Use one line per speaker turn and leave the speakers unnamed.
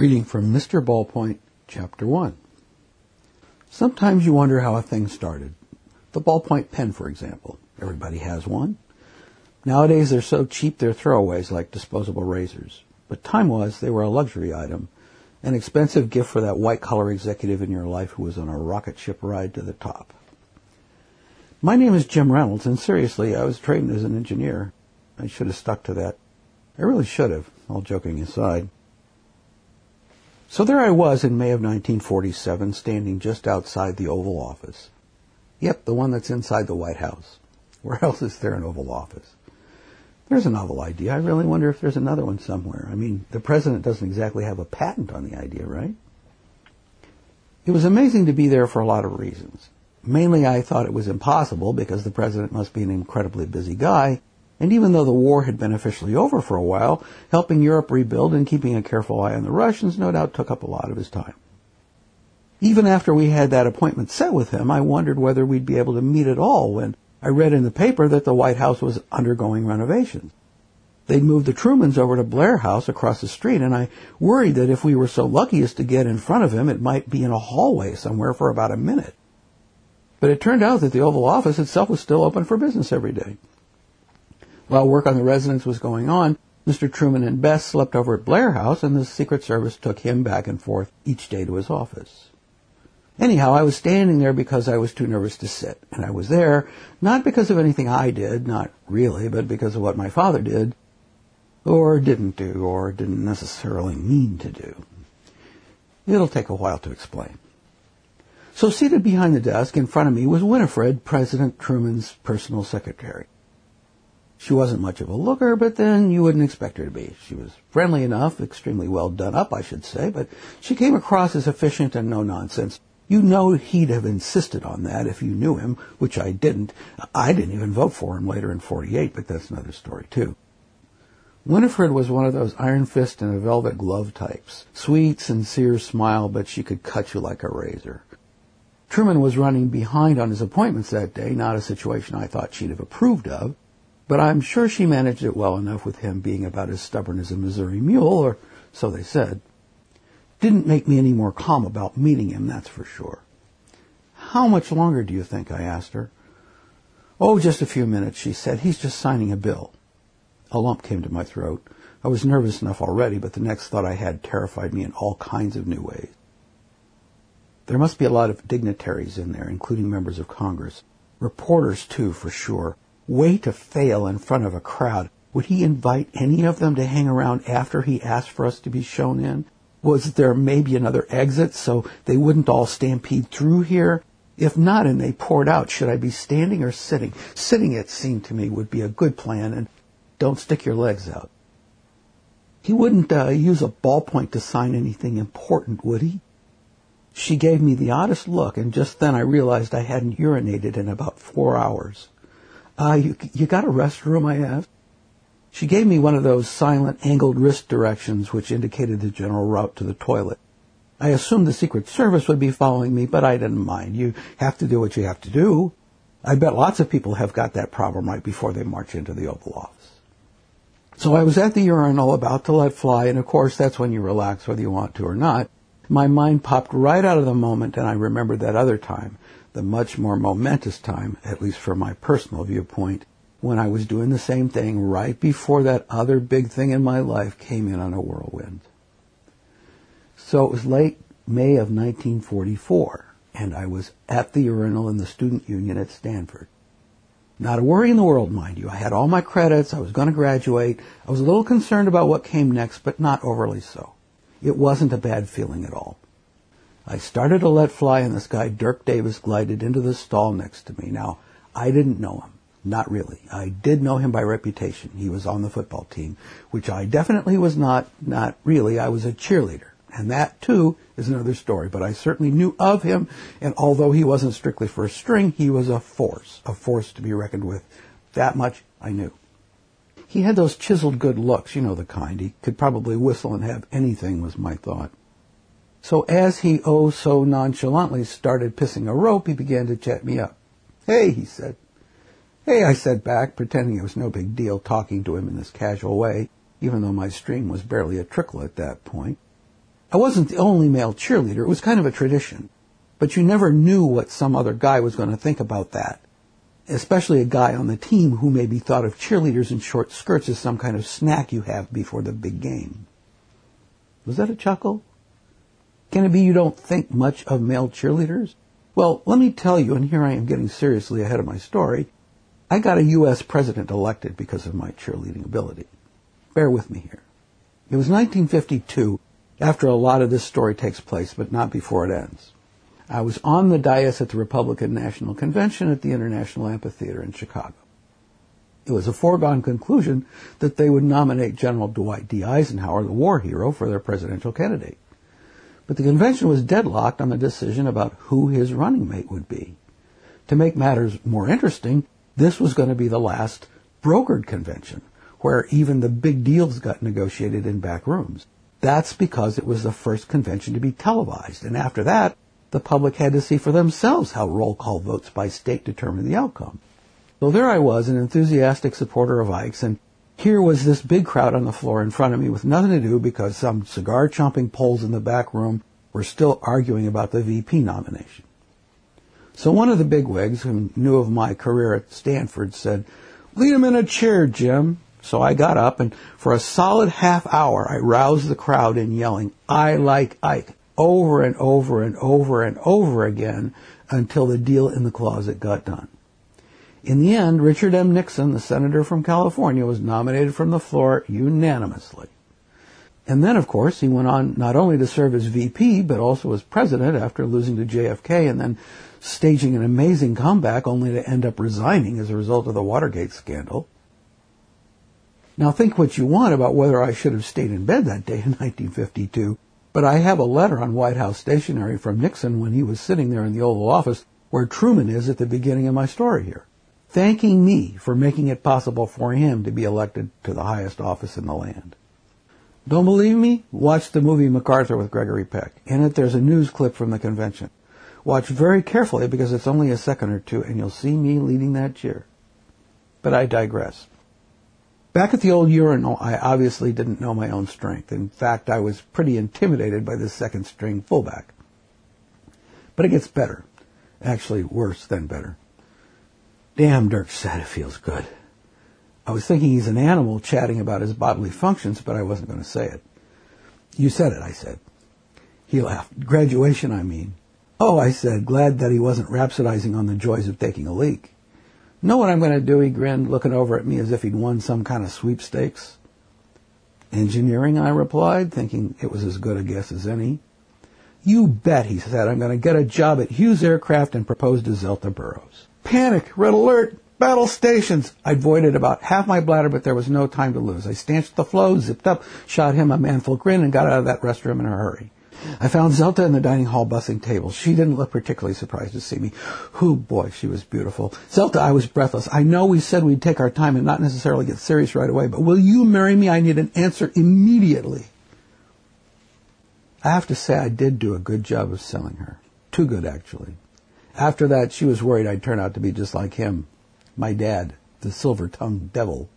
Reading from Mr. Ballpoint, Chapter 1. Sometimes you wonder how a thing started. The ballpoint pen, for example. Everybody has one. Nowadays they're so cheap they're throwaways like disposable razors. But time was they were a luxury item, an expensive gift for that white collar executive in your life who was on a rocket ship ride to the top. My name is Jim Reynolds, and seriously, I was trained as an engineer. I should have stuck to that. I really should have, all joking aside. So there I was in May of 1947, standing just outside the Oval Office. Yep, the one that's inside the White House. Where else is there an Oval Office? There's a novel idea. I really wonder if there's another one somewhere. I mean, the president doesn't exactly have a patent on the idea, right? It was amazing to be there for a lot of reasons. Mainly, I thought it was impossible because the president must be an incredibly busy guy, and even though the war had been officially over for a while, helping Europe rebuild and keeping a careful eye on the Russians no doubt took up a lot of his time. Even after we had that appointment set with him, I wondered whether we'd be able to meet at all when I read in the paper that the White House was undergoing renovations. They'd moved the Trumans over to Blair House across the street, and I worried that if we were so lucky as to get in front of him, it might be in a hallway somewhere for about a minute. But it turned out that the Oval Office itself was still open for business every day. While work on the residence was going on, Mr. Truman and Bess slept over at Blair House, and the Secret Service took him back and forth each day to his office. Anyhow, I was standing there because I was too nervous to sit, and I was there not because of anything I did, not really, but because of what my father did, or didn't do, or didn't necessarily mean to do. It'll take a while to explain. So seated behind the desk in front of me was Winifred, President Truman's personal secretary. She wasn't much of a looker, but then you wouldn't expect her to be. She was friendly enough, extremely well done up, I should say, but she came across as efficient and no nonsense. You know he'd have insisted on that if you knew him, which I didn't. I didn't even vote for him later in 48, but that's another story too. Winifred was one of those iron fist and a velvet glove types. Sweet, sincere smile, but she could cut you like a razor. Truman was running behind on his appointments that day, not a situation I thought she'd have approved of, but I'm sure she managed it well enough with him being about as stubborn as a Missouri mule, or so they said. Didn't make me any more calm about meeting him, that's for sure. How much longer do you think? I asked her. Oh, just a few minutes, she said. He's just signing a bill. A lump came to my throat. I was nervous enough already, but the next thought I had terrified me in all kinds of new ways. There must be a lot of dignitaries in there, including members of Congress. Reporters, too, for sure way to fail in front of a crowd. Would he invite any of them to hang around after he asked for us to be shown in? Was there maybe another exit so they wouldn't all stampede through here? If not and they poured out, should I be standing or sitting? Sitting, it seemed to me, would be a good plan and don't stick your legs out. He wouldn't uh, use a ballpoint to sign anything important, would he? She gave me the oddest look, and just then I realized I hadn't urinated in about four hours. Uh, you, you got a restroom, I asked. She gave me one of those silent angled wrist directions which indicated the general route to the toilet. I assumed the Secret Service would be following me, but I didn't mind. You have to do what you have to do. I bet lots of people have got that problem right before they march into the Oval Office. So I was at the urinal about to let fly, and of course that's when you relax whether you want to or not. My mind popped right out of the moment, and I remembered that other time the much more momentous time, at least from my personal viewpoint, when I was doing the same thing right before that other big thing in my life came in on a whirlwind. So it was late May of 1944, and I was at the urinal in the student union at Stanford. Not a worry in the world, mind you. I had all my credits. I was going to graduate. I was a little concerned about what came next, but not overly so. It wasn't a bad feeling at all. I started to let fly, and this guy, Dirk Davis, glided into the stall next to me. Now, I didn't know him. Not really. I did know him by reputation. He was on the football team, which I definitely was not, not really. I was a cheerleader. And that, too, is another story. But I certainly knew of him, and although he wasn't strictly first string, he was a force, a force to be reckoned with. That much I knew. He had those chiseled good looks, you know the kind. He could probably whistle and have anything, was my thought. So as he oh so nonchalantly started pissing a rope, he began to chat me up. Hey, he said. Hey, I said back, pretending it was no big deal talking to him in this casual way, even though my stream was barely a trickle at that point. I wasn't the only male cheerleader. It was kind of a tradition. But you never knew what some other guy was going to think about that. Especially a guy on the team who maybe thought of cheerleaders in short skirts as some kind of snack you have before the big game. Was that a chuckle? Can it be you don't think much of male cheerleaders? Well, let me tell you, and here I am getting seriously ahead of my story, I got a U.S. president elected because of my cheerleading ability. Bear with me here. It was 1952, after a lot of this story takes place, but not before it ends. I was on the dais at the Republican National Convention at the International Amphitheater in Chicago. It was a foregone conclusion that they would nominate General Dwight D. Eisenhower, the war hero, for their presidential candidate. But the convention was deadlocked on the decision about who his running mate would be. To make matters more interesting, this was going to be the last brokered convention, where even the big deals got negotiated in back rooms. That's because it was the first convention to be televised. And after that, the public had to see for themselves how roll call votes by state determined the outcome. So there I was, an enthusiastic supporter of Ike's, and here was this big crowd on the floor in front of me with nothing to do because some cigar chomping poles in the back room were still arguing about the VP nomination. So one of the bigwigs who knew of my career at Stanford said, lead him in a chair, Jim. So I got up and for a solid half hour I roused the crowd in yelling, I like Ike, over and over and over and over again until the deal in the closet got done. In the end, Richard M. Nixon, the senator from California, was nominated from the floor unanimously. And then, of course, he went on not only to serve as VP, but also as president after losing to JFK and then staging an amazing comeback only to end up resigning as a result of the Watergate scandal. Now think what you want about whether I should have stayed in bed that day in 1952, but I have a letter on White House stationery from Nixon when he was sitting there in the Oval Office where Truman is at the beginning of my story here, thanking me for making it possible for him to be elected to the highest office in the land. Don't believe me? Watch the movie MacArthur with Gregory Peck. In it, there's a news clip from the convention. Watch very carefully because it's only a second or two and you'll see me leading that cheer. But I digress. Back at the old urinal, I obviously didn't know my own strength. In fact, I was pretty intimidated by this second string fullback. But it gets better. Actually, worse than better. Damn, Dirk said it feels good. I was thinking he's an animal chatting about his bodily functions, but I wasn't going to say it. You said it, I said. He laughed. Graduation, I mean. Oh, I said, glad that he wasn't rhapsodizing on the joys of taking a leak. Know what I'm going to do? He grinned, looking over at me as if he'd won some kind of sweepstakes. Engineering, I replied, thinking it was as good a guess as any. You bet, he said. I'm going to get a job at Hughes Aircraft and propose to Zelda Burroughs. Panic, red alert, battle stations. I'd voided about half my bladder, but there was no time to lose. I stanched the flow, zipped up, shot him a manful grin, and got out of that restroom in a hurry. I found Zelda in the dining hall bussing tables. She didn't look particularly surprised to see me. Who boy, she was beautiful. Zelda, I was breathless. I know we said we'd take our time and not necessarily get serious right away, but will you marry me? I need an answer immediately. I have to say I did do a good job of selling her. Too good, actually. After that, she was worried I'd turn out to be just like him, my dad, the silver-tongued devil.